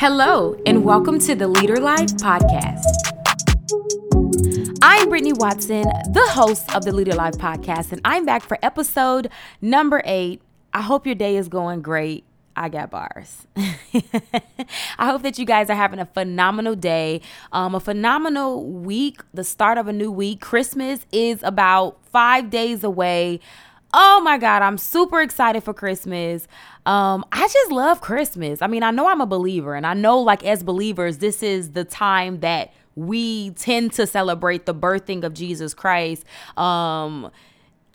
Hello, and welcome to the Leader Life Podcast. I'm Brittany Watson, the host of the Leader Life Podcast, and I'm back for episode number eight. I hope your day is going great. I got bars. I hope that you guys are having a phenomenal day, um, a phenomenal week, the start of a new week. Christmas is about five days away. Oh my God, I'm super excited for Christmas. Um, I just love Christmas. I mean, I know I'm a believer, and I know, like, as believers, this is the time that we tend to celebrate the birthing of Jesus Christ. Um,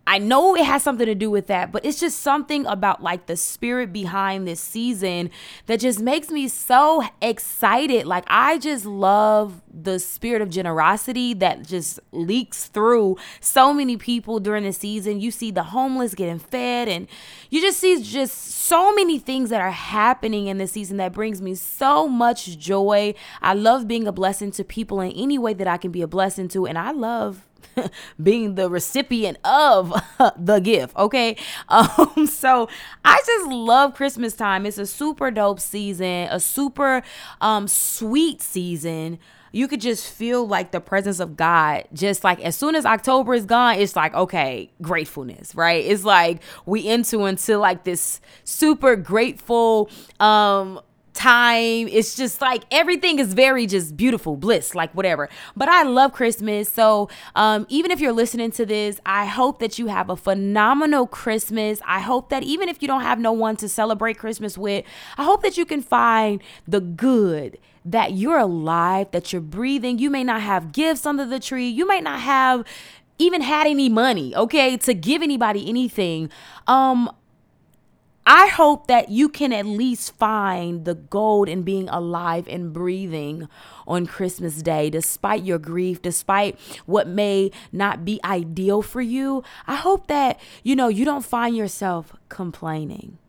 I know it has something to do with that, but it's just something about like the spirit behind this season that just makes me so excited. Like, I just love the spirit of generosity that just leaks through so many people during the season. You see the homeless getting fed, and you just see just so many things that are happening in this season that brings me so much joy. I love being a blessing to people in any way that I can be a blessing to, and I love being the recipient of the gift. Okay. Um, so I just love Christmas time. It's a super dope season, a super um sweet season. You could just feel like the presence of God. Just like as soon as October is gone, it's like, okay, gratefulness, right? It's like we enter into like this super grateful um time. It's just like everything is very just beautiful, bliss, like whatever. But I love Christmas. So um, even if you're listening to this, I hope that you have a phenomenal Christmas. I hope that even if you don't have no one to celebrate Christmas with, I hope that you can find the good that you're alive, that you're breathing. You may not have gifts under the tree. You might not have even had any money, okay, to give anybody anything. Um, I hope that you can at least find the gold in being alive and breathing on Christmas Day, despite your grief, despite what may not be ideal for you. I hope that, you know, you don't find yourself complaining.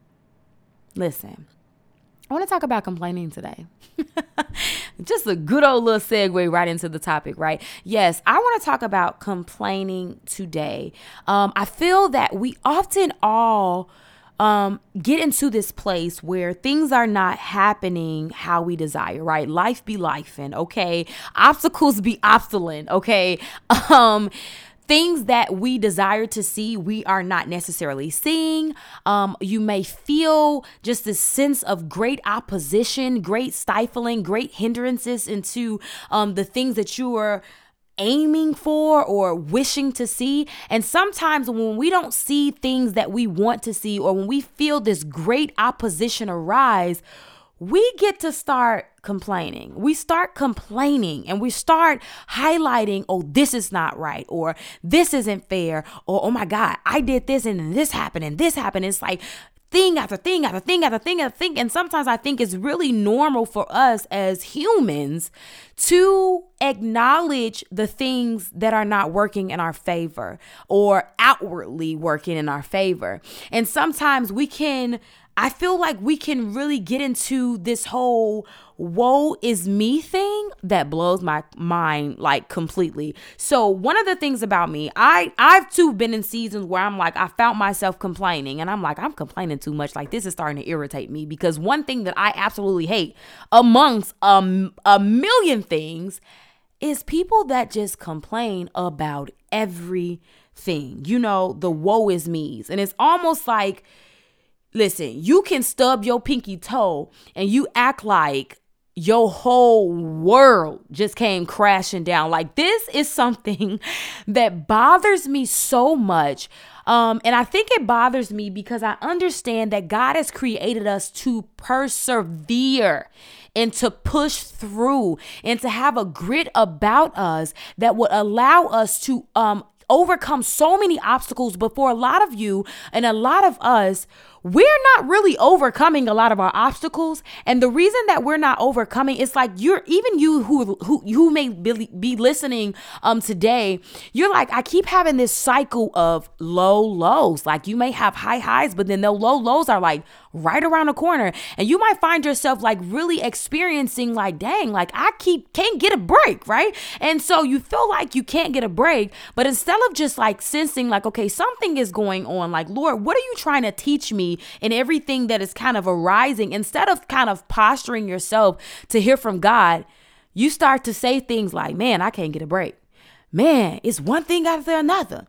Listen, I want to talk about complaining today. Just a good old little segue right into the topic, right? Yes, I want to talk about complaining today. Um, I feel that we often all um, get into this place where things are not happening how we desire, right? Life be life, and okay, obstacles be obstacle, okay. Um, things that we desire to see we are not necessarily seeing um, you may feel just a sense of great opposition great stifling great hindrances into um, the things that you are aiming for or wishing to see. And sometimes when we don't see things that we want to see, or when we feel this great opposition arise, we get to start complaining. We start complaining and we start highlighting, oh, this is not right, or this isn't fair, or oh my God, I did this and this happened and this happened. It's like thing after thing after thing after thing after thing. And sometimes I think it's really normal for us as humans to acknowledge the things that are not working in our favor or outwardly working in our favor. And sometimes we can I feel like we can really get into this whole woe is me thing that blows my mind like completely. So one of the things about me, I I've too been in seasons where I'm like I found myself complaining and I'm like I'm complaining too much. Like this is starting to irritate me because one thing that I absolutely hate amongst um, a million things is people that just complain about everything. You know, the woe is me's. And it's almost like Listen, you can stub your pinky toe and you act like your whole world just came crashing down. Like this is something that bothers me so much. Um, and I think it bothers me because I understand that God has created us to persevere and to push through and to have a grit about us that would allow us to um overcome so many obstacles before a lot of you and a lot of us we're not really overcoming a lot of our obstacles. And the reason that we're not overcoming it's like you're even you who who who may be listening um today you're like I keep having this cycle of low lows. Like you may have high highs but then the low lows are like right around the corner. And you might find yourself like really experiencing like, dang, like I keep can't get a break, right? And so you feel like you can't get a break, but instead of just like sensing like, okay, something is going on, like, Lord, what are you trying to teach me in everything that is kind of arising? Instead of kind of posturing yourself to hear from God, you start to say things like, man, I can't get a break. Man, it's one thing after another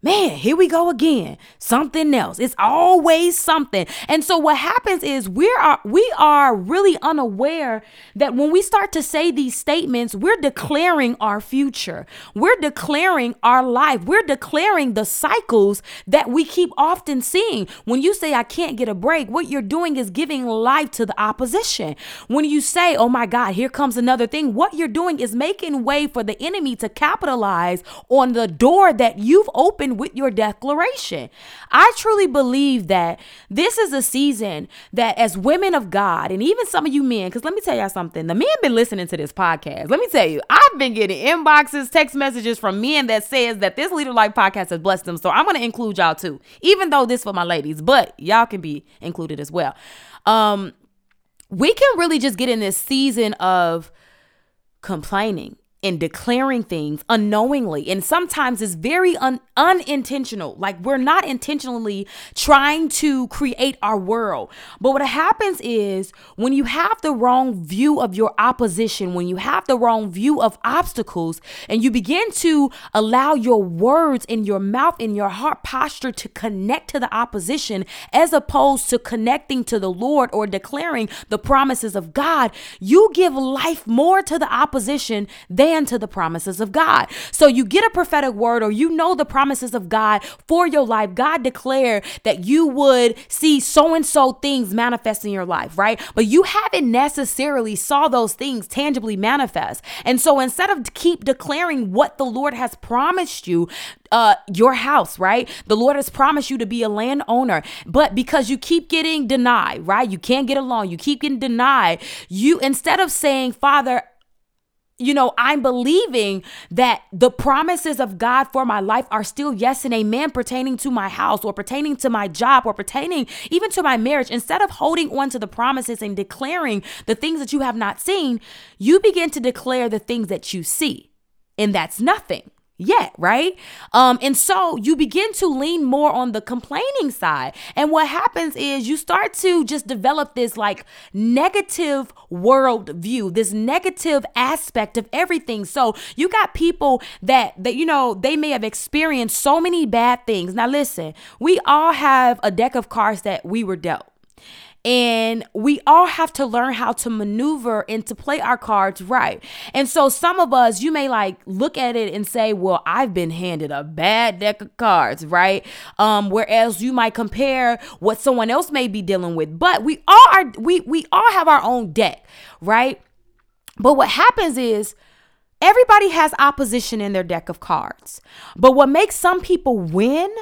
man, here we go again. Something else. It's always something. And so what happens is we are we are really unaware that when we start to say these statements, we're declaring our future. We're declaring our life. We're declaring the cycles that we keep often seeing. When you say I can't get a break, what you're doing is giving life to the opposition. When you say, "Oh my God, here comes another thing," what you're doing is making way for the enemy to capitalize on the door that you've opened with your declaration. I truly believe that this is a season that as women of God, and even some of you men, because let me tell y'all something, the men been listening to this podcast. Let me tell you, I've been getting inboxes, text messages from men that says that this Leader Life podcast has blessed them. So I'm gonna include y'all too, even though this for my ladies, but y'all can be included as well. Um, we can really just get in this season of complaining and declaring things unknowingly. And sometimes it's very un- unintentional. Like we're not intentionally trying to create our world. But what happens is when you have the wrong view of your opposition when you have the wrong view of obstacles and you begin to allow your words in your mouth in your heart posture to connect to the opposition as opposed to connecting to the Lord or declaring the promises of God you give life more to the opposition than to the promises of God. So you get a prophetic word or you know the promises of God for your life. God declared that you would see so and so things manifest in your life, right? But you haven't necessarily saw those things tangibly manifest. And so instead of keep declaring what the Lord has promised you, uh your house, right? The Lord has promised you to be a landowner, but because you keep getting denied, right? You can't get along, you keep getting denied. You instead of saying, "Father, you know, I'm believing that the promises of God for my life are still yes and amen pertaining to my house or pertaining to my job or pertaining even to my marriage. Instead of holding on to the promises and declaring the things that you have not seen, you begin to declare the things that you see. And that's nothing yet, right? Um, and so you begin to lean more on the complaining side. And what happens is you start to just develop this like negative world view, this negative aspect of everything. So you got people that that you know they may have experienced so many bad things. Now listen, we all have a deck of cards that we were dealt. And we all have to learn how to maneuver and to play our cards right. And so some of us, you may like look at it and say, well, I've been handed a bad deck of cards, right? Um, whereas you might compare what someone else may be dealing with. But we all are we we all have our own deck, right? But what happens is everybody has opposition in their deck of cards. But what makes some people win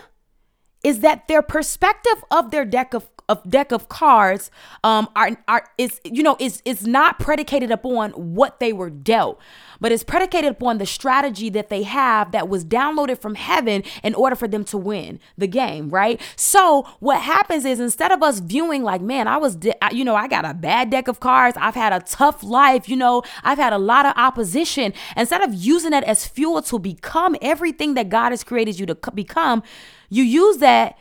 is that their perspective of their deck of of deck of cards um are are is you know is is not predicated upon what they were dealt but it's predicated upon the strategy that they have that was downloaded from heaven in order for them to win the game, right? So what happens is instead of us viewing like, man, I was, de- you know, I got a bad deck of cards. I've had a tough life. You know, I've had a lot of opposition. Instead of using that as fuel to become everything that God has created you to become, you use that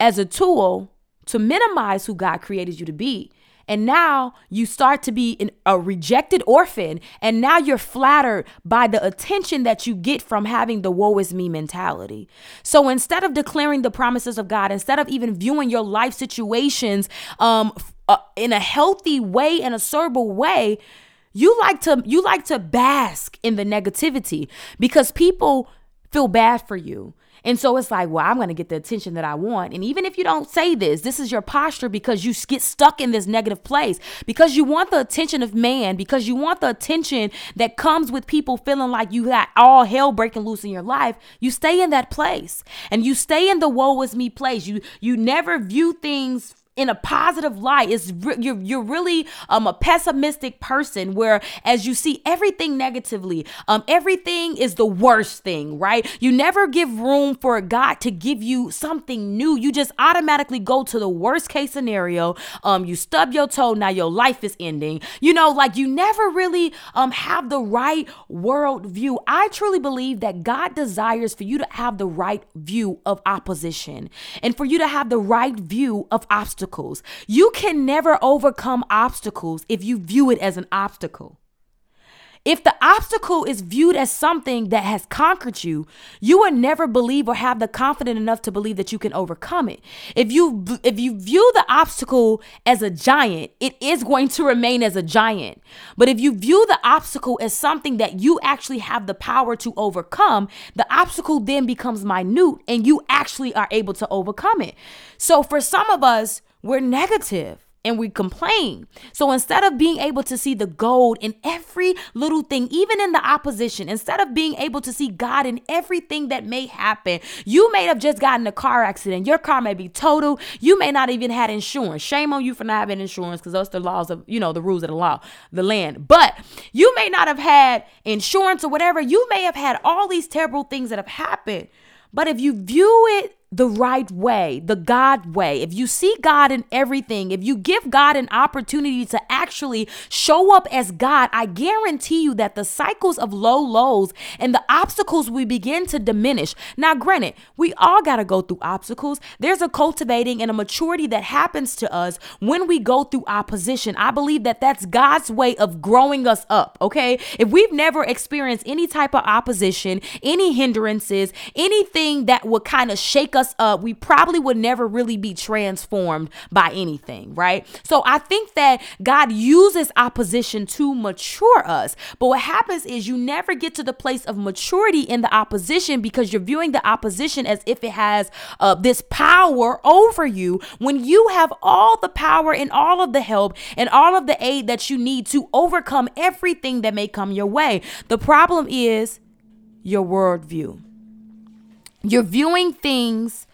as a tool to minimize who God created you to be. And now you start to be an, a rejected orphan. And now you're flattered by the attention that you get from having the woe is me mentality. So instead of declaring the promises of God, instead of even viewing your life situations um, uh, in a healthy way, in a sober way, you like to you like to bask in the negativity because people feel bad for you. And so it's like, well, I'm going to get the attention that I want. And even if you don't say this, this is your posture because you get stuck in this negative place because you want the attention of man, because you want the attention that comes with people feeling like you got all hell breaking loose in your life. You stay in that place and you stay in the woe is me place. You you never view things in a positive light. It's re- you're you're really um a pessimistic person where as you see everything negatively, um everything is the worst thing, right? You never give room for God to give you something new. You just automatically go to the worst case scenario. Um you stub your toe, now your life is ending. You know, like you never really um have the right world view. I truly believe that God desires for you to have the right view of opposition and for you to have the right view of obstacles obstacles. You can never overcome obstacles if you view it as an obstacle. If the obstacle is viewed as something that has conquered you, you will never believe or have the confidence enough to believe that you can overcome it. If you if you view the obstacle as a giant, it is going to remain as a giant. But if you view the obstacle as something that you actually have the power to overcome, the obstacle then becomes minute and you actually are able to overcome it. So for some of us, we're negative and we complain. So instead of being able to see the gold in every little thing, even in the opposition, instead of being able to see God in everything that may happen, you may have just gotten a car accident. Your car may be total. You may not even had insurance. Shame on you for not having insurance because those are the laws of, you know, the rules of the law, the land. But you may not have had insurance or whatever. You may have had all these terrible things that have happened. But if you view it the right way, the God way, if you see God in everything, if you give God an opportunity to actually show up as God, I guarantee you that the cycles of low lows and the obstacles we begin to diminish. Now, granted, we all got to go through obstacles. There's a cultivating and a maturity that happens to us when we go through opposition. I believe that that's God's way of growing us up, okay? If we've never experienced any type of opposition, any hindrances, anything that would kind of shake us us up, we probably would never really be transformed by anything, right? So I think that God uses opposition to mature us. But what happens is you never get to the place of maturity in the opposition because you're viewing the opposition as if it has uh, this power over you when you have all the power and all of the help and all of the aid that you need to overcome everything that may come your way. The problem is your worldview. You're viewing things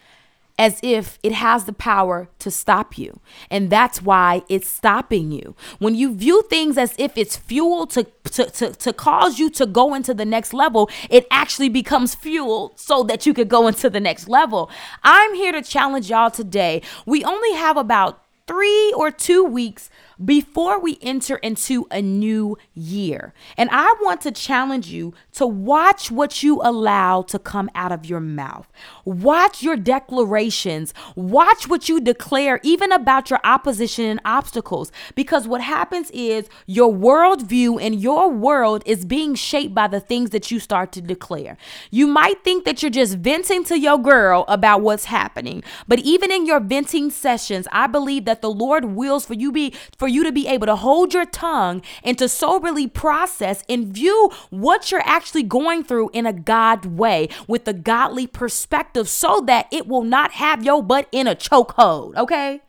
as if it has the power to stop you. And that's why it's stopping you. When you view things as if it's fuel to, to, to, to, cause you to go into the next level, it actually becomes fuel so that you could go into the next level. I'm here to challenge y'all today. We only have about three or two weeks before we enter into a new year. And I want to challenge you to watch what you allow to come out of your mouth. Watch your declarations. Watch what you declare, even about your opposition and obstacles. Because what happens is your worldview and your world is being shaped by the things that you start to declare. You might think that you're just venting to your girl about what's happening, but even in your venting sessions, I believe that the Lord wills for you be for you to be able to hold your tongue and to soberly process and view what you're actually going through in a God way with a godly perspective so that it will not have your butt in a chokehold, okay?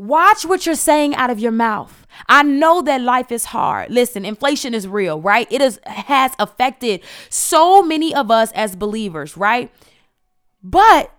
Watch what you're saying out of your mouth. I know that life is hard. Listen, inflation is real, right? It is has affected so many of us as believers, right? But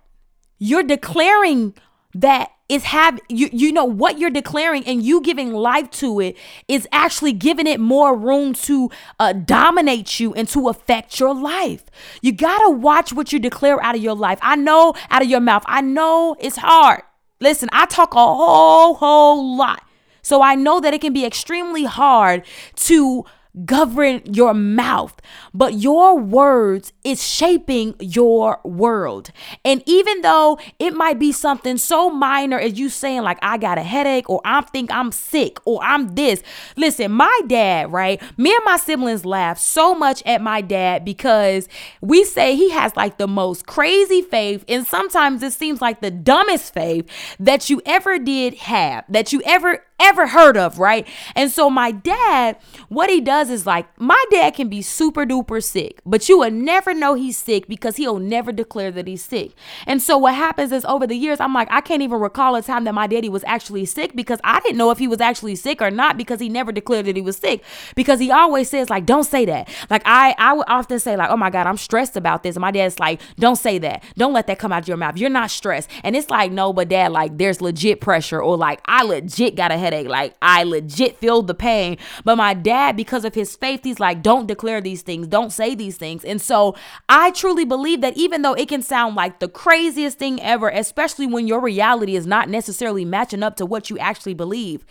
you're declaring that is have you you know what you're declaring and you giving life to it is actually giving it more room to uh, dominate you and to affect your life. You gotta watch what you declare out of your life. I know out of your mouth. I know it's hard. Listen i talk a whole whole lot. So i know that it can be extremely hard to govern your mouth, but your words is shaping your world. And even though it might be something so minor as you saying like I got a headache or I think I'm sick or I'm this. Listen, my dad, right? Me and my siblings laugh so much at my dad because we say he has like the most crazy faith and sometimes it seems like the dumbest faith that you ever did have, that you ever ever heard of, right? And so my dad, what he does is like, my dad can be super duper sick, but you will never know he's sick because he'll never declare that he's sick. And so what happens is over the years, I'm like, I can't even recall a time that my daddy was actually sick because I didn't know if he was actually sick or not because he never declared that he was sick. Because he always says, like, don't say that. Like I I would often say, like, oh my God, I'm stressed about this. And my dad's like, don't say that. Don't let that come out of your mouth. You're not stressed. And it's like, no, but dad, like there's legit pressure, or like I legit got a headache. Like I legit feel the pain. But my dad, because of his faith, he's like, don't declare these things, don't say these things. And so I truly believe that even though it can sound like the craziest thing ever, especially when your reality is not necessarily matching up to what you actually believe.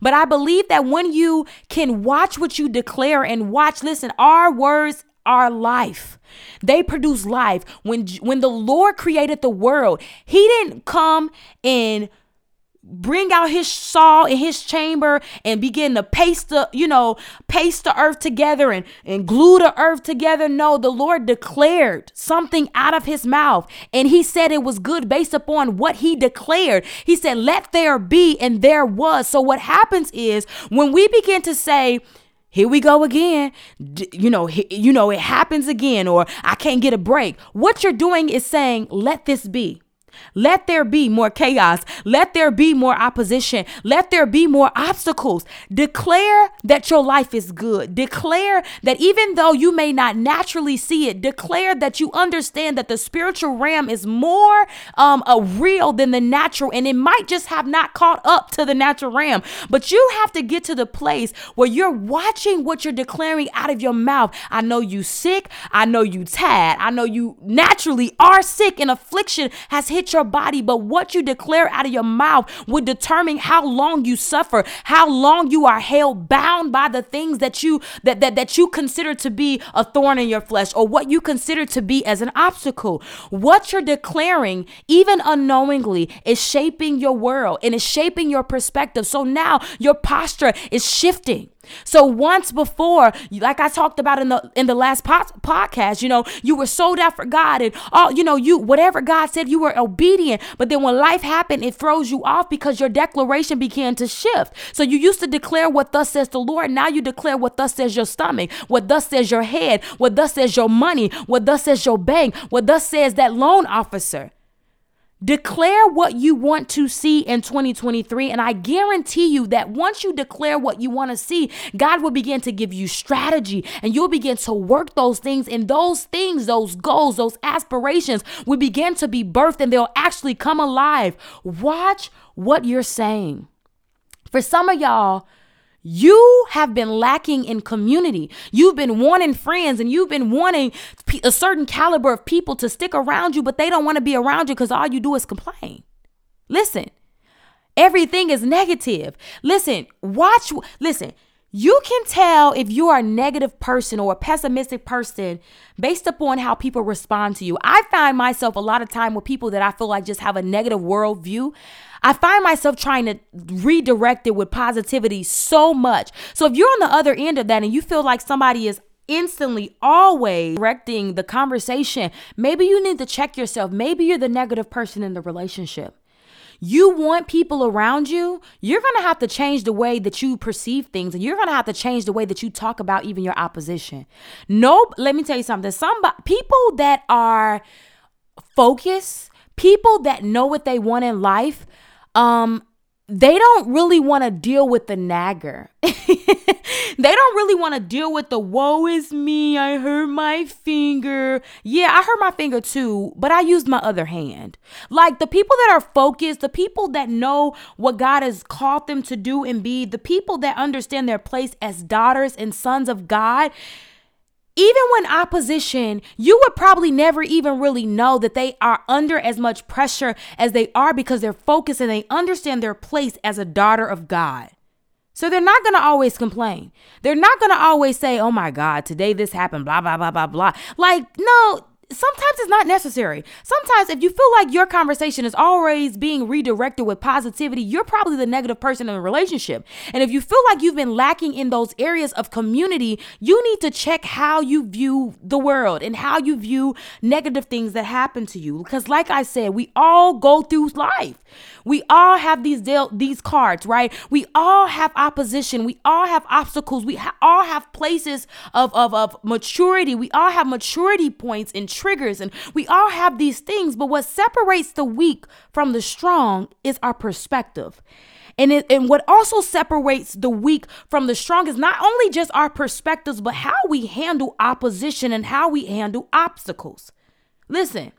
But I believe that when you can watch what you declare and watch, listen, our words are life. They produce life. When when the Lord created the world, he didn't come and bring out his saw in his chamber and begin to paste the you know paste the earth together and and glue the earth together no the lord declared something out of his mouth and he said it was good based upon what he declared he said let there be and there was so what happens is when we begin to say here we go again. You know, you know it happens again or I can't get a break. What you're doing is saying, "Let this be." Let there be more chaos. Let there be more opposition. Let there be more obstacles. Declare that your life is good. Declare that even though you may not naturally see it, declare that you understand that the spiritual realm is more um, real than the natural, and it might just have not caught up to the natural realm. But you have to get to the place where you're watching what you're declaring out of your mouth. I know you sick. I know you tired. I know you naturally are sick, and affliction has hit hit your body, but what you declare out of your mouth would determine how long you suffer, how long you are held bound by the things that you that that, that you consider to be a thorn in your flesh or what you consider to be as an obstacle. What you're declaring, even unknowingly, is shaping your world and is shaping your perspective. So now your posture is shifting. So once before, like I talked about in the in the last podcast, you know, you were sold out for God and all, you know, you whatever God said, you were obedient. But then when life happened, it throws you off because your declaration began to shift. So you used to declare what thus says the Lord. Now you declare what thus says your stomach, what thus says your head, what thus says your money, what thus says your bank, what thus says that loan officer. Declare what you want to see in 2023. And I guarantee you that once you declare what you want to see, God will begin to give you strategy and you'll begin to work those things. And those things, those goals, those aspirations will begin to be birthed and they'll actually come alive. Watch what you're saying. For some of y'all, you have been lacking in community. You've been wanting friends and you've been wanting a certain caliber of people to stick around you, but they don't want to be around you because all you do is complain. Listen, everything is negative. Listen, watch, listen, you can tell if you are a negative person or a pessimistic person based upon how people respond to you. I find myself a lot of time with people that I feel like just have a negative worldview. I find myself trying to redirect it with positivity so much. So if you're on the other end of that and you feel like somebody is instantly always directing the conversation, maybe you need to check yourself. Maybe you're the negative person in the relationship you want people around you, you're going to have to change the way that you perceive things and you're going to have to change the way that you talk about even your opposition. Nope, let me tell you something. Some people that are focused, people that know what they want in life, um they don't really want to deal with the nagger. they don't really want to deal with the woe is me, I hurt my finger. Yeah, I hurt my finger too, but I used my other hand. Like the people that are focused, the people that know what God has called them to do and be, the people that understand their place as daughters and sons of God even when opposition, you would probably never even really know that they are under as much pressure as they are because they're focused and they understand their place as a daughter of God. So they're not going to always complain. They're not going to always say, oh my God, today this happened, blah, blah, blah, blah, blah. Like, no, sometimes it's not necessary. Sometimes if you feel like your conversation is always being redirected with positivity, you're probably the negative person in the relationship. And if you feel like you've been lacking in those areas of community, you need to check how you view the world and how you view negative things that happen to you. Because like I said, we all go through life. We all have these dealt these cards, right? We all have opposition. We all have obstacles. We ha- all have places of, of, of maturity. We all have maturity points and triggers, and we all have these things. But what separates the weak from the strong is our perspective. And, it, and what also separates the weak from the strong is not only just our perspectives, but how we handle opposition and how we handle obstacles. Listen,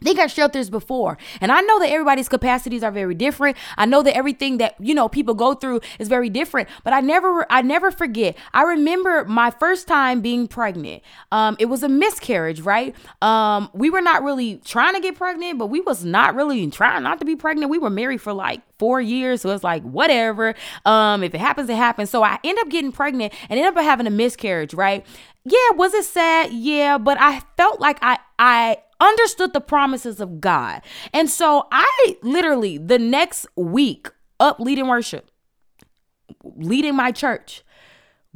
I think I shared this before. And I know that everybody's capacities are very different. I know that everything that, you know, people go through is very different, but I never I never forget. I remember my first time being pregnant. Um it was a miscarriage, right? Um we were not really trying to get pregnant, but we was not really trying not to be pregnant. We were married for like 4 years, so it's like whatever. Um if it happens it happens. So I end up getting pregnant and end up having a miscarriage, right? Yeah, was it sad? Yeah, but I felt like I I understood the promises of God. And so I literally, the next week, up leading worship, leading my church,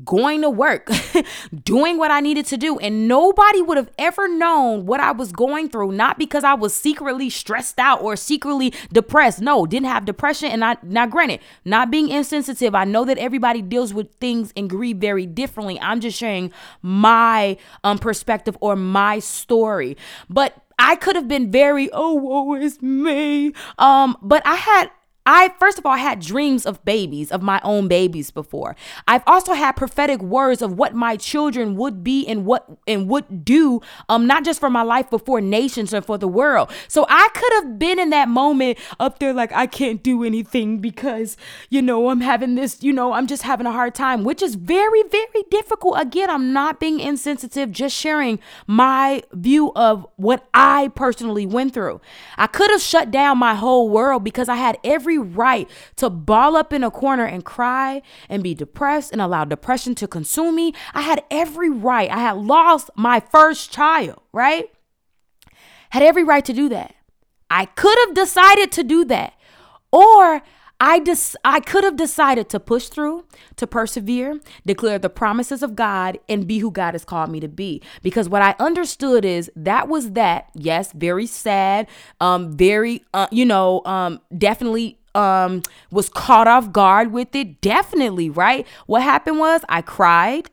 going to work, doing what I needed to do. And nobody would have ever known what I was going through, not because I was secretly stressed out or secretly depressed. No, didn't have depression. And I, now granted, not being insensitive, I know that everybody deals with things and grieve very differently. I'm just sharing my um, perspective or my story. But I could have been very, oh, woe is me. Um, but I had I first of all had dreams of babies, of my own babies before. I've also had prophetic words of what my children would be and what and would do, um, not just for my life, but for nations and for the world. So I could have been in that moment up there like I can't do anything because, you know, I'm having this, you know, I'm just having a hard time, which is very, very difficult. Again, I'm not being insensitive, just sharing my view of what I personally went through. I could have shut down my whole world because I had every right to ball up in a corner and cry and be depressed and allow depression to consume me. I had every right. I had lost my first child, right? Had every right to do that. I could have decided to do that. Or I dis- I could have decided to push through, to persevere, declare the promises of God, and be who God has called me to be. Because what I understood is that was that. Yes, very sad. Um, very, uh, you know, um, definitely um was caught off guard with it definitely right? What happened was i cried.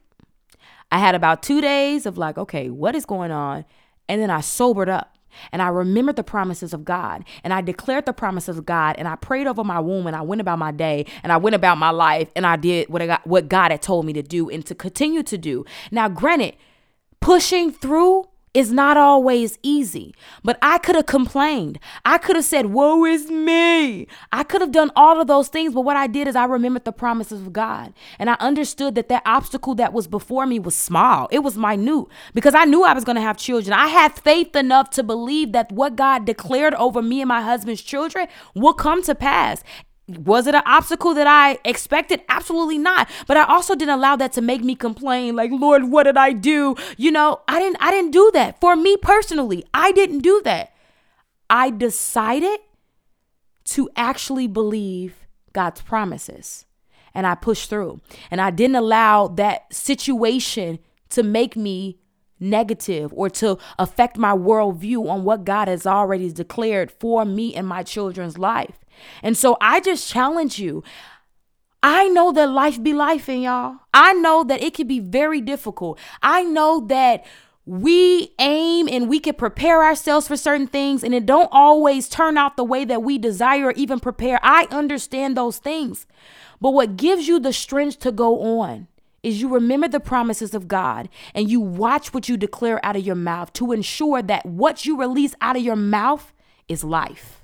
I had about two days of like okay what is going on? And then i sobered up. And I remembered the promises of God. And I declared the promises of God. And I prayed over my womb and I went about my day and I went about my life and I did what I got, what God had told me to do and to continue to do. Now, granted, pushing through is not always easy. But I could have complained. I could have said, Woe is me. I could have done all of those things. But what I did is I remembered the promises of God. And I understood that that obstacle that was before me was small, it was minute because I knew I was going to have children. I had faith enough to believe that what God declared over me and my husband's children will come to pass. Was it an obstacle that I expected? Absolutely not. But I also didn't allow that to make me complain like, "Lord, what did I do?" You know, I didn't I didn't do that. For me personally, I didn't do that. I decided to actually believe God's promises. And I pushed through. And I didn't allow that situation to make me negative or to affect my worldview on what God has already declared for me and my children's life. And so I just challenge you. I know that life be life in y'all. I know that it can be very difficult. I know that we aim and we can prepare ourselves for certain things and it don't always turn out the way that we desire or even prepare. I understand those things. But what gives you the strength to go on is you remember the promises of God and you watch what you declare out of your mouth to ensure that what you release out of your mouth is life.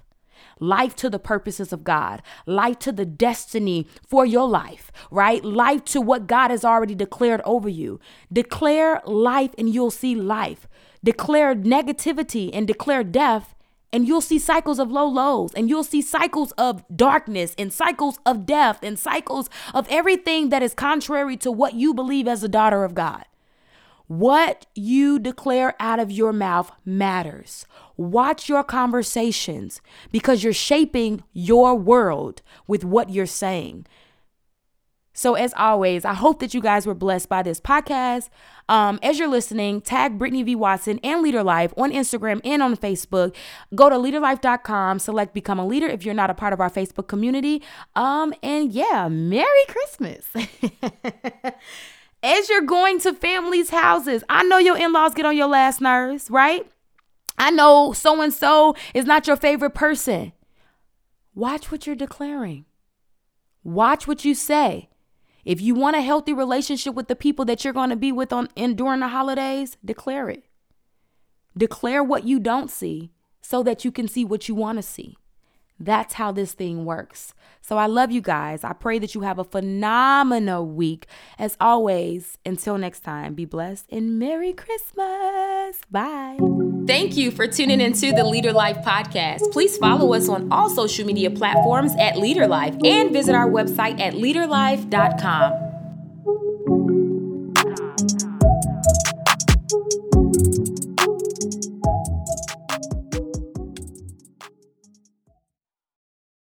Life to the purposes of God, life to the destiny for your life, right? Life to what God has already declared over you. Declare life and you'll see life. Declare negativity and declare death and you'll see cycles of low lows and you'll see cycles of darkness and cycles of death and cycles of everything that is contrary to what you believe as a daughter of God. What you declare out of your mouth matters. Watch your conversations because you're shaping your world with what you're saying. So, as always, I hope that you guys were blessed by this podcast. Um, as you're listening, tag Brittany V. Watson and Leader Life on Instagram and on Facebook. Go to leaderlife.com, select Become a Leader if you're not a part of our Facebook community. Um, and yeah, Merry Christmas. as you're going to families' houses, I know your in laws get on your last nerves, right? I know so and so is not your favorite person. Watch what you're declaring. Watch what you say. If you want a healthy relationship with the people that you're going to be with on in during the holidays, declare it. Declare what you don't see so that you can see what you want to see. That's how this thing works. So I love you guys. I pray that you have a phenomenal week. As always, until next time, be blessed and Merry Christmas. Bye. Thank you for tuning into the Leader Life podcast. Please follow us on all social media platforms at Leader Life and visit our website at leaderlife.com.